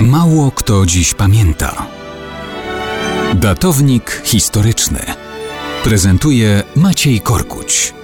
Mało kto dziś pamięta. Datownik historyczny prezentuje Maciej Korkuć.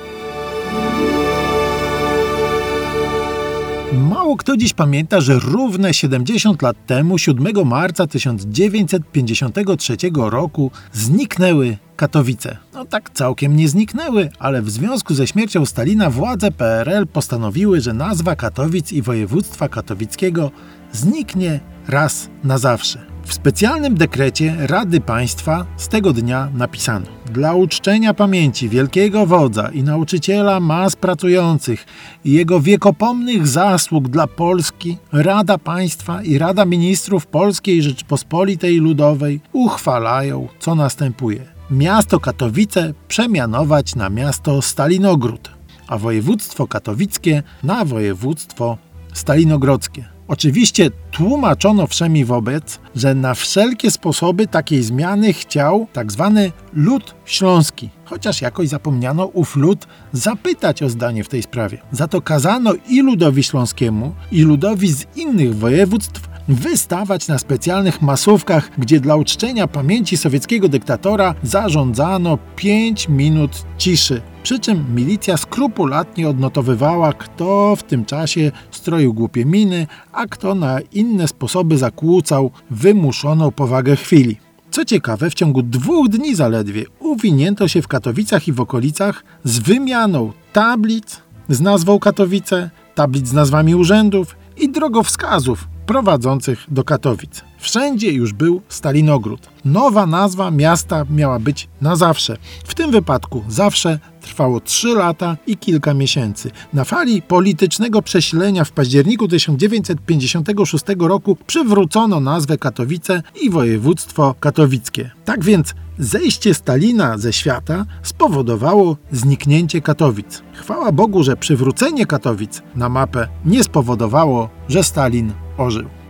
Mało kto dziś pamięta, że równe 70 lat temu, 7 marca 1953 roku, zniknęły Katowice. No tak całkiem nie zniknęły, ale w związku ze śmiercią Stalina władze PRL postanowiły, że nazwa Katowic i województwa katowickiego zniknie raz na zawsze. W specjalnym dekrecie Rady Państwa z tego dnia napisano: Dla uczczenia pamięci wielkiego wodza i nauczyciela mas pracujących i jego wiekopomnych zasług dla Polski, Rada Państwa i Rada Ministrów Polskiej Rzeczypospolitej Ludowej uchwalają, co następuje. Miasto Katowice przemianować na miasto Stalinogród, a województwo katowickie na województwo stalinogrodzkie. Oczywiście tłumaczono wszemi wobec, że na wszelkie sposoby takiej zmiany chciał tzw. Tak lud śląski, chociaż jakoś zapomniano ów lud zapytać o zdanie w tej sprawie. Za to kazano i ludowi śląskiemu, i ludowi z innych województw wystawać na specjalnych masówkach, gdzie dla uczczenia pamięci sowieckiego dyktatora zarządzano 5 minut ciszy. Przy czym milicja skrupulatnie odnotowywała, kto w tym czasie stroił głupie miny, a kto na inne sposoby zakłócał wymuszoną powagę chwili. Co ciekawe, w ciągu dwóch dni zaledwie uwinięto się w Katowicach i w okolicach z wymianą tablic z nazwą Katowice, tablic z nazwami urzędów i drogowskazów prowadzących do Katowic. Wszędzie już był Stalinogród. Nowa nazwa miasta miała być na zawsze. W tym wypadku zawsze trwało 3 lata i kilka miesięcy. Na fali politycznego przesilenia w październiku 1956 roku przywrócono nazwę Katowice i województwo katowickie. Tak więc zejście Stalina ze świata spowodowało zniknięcie Katowic. Chwała Bogu, że przywrócenie Katowic na mapę nie spowodowało, że Stalin ożył.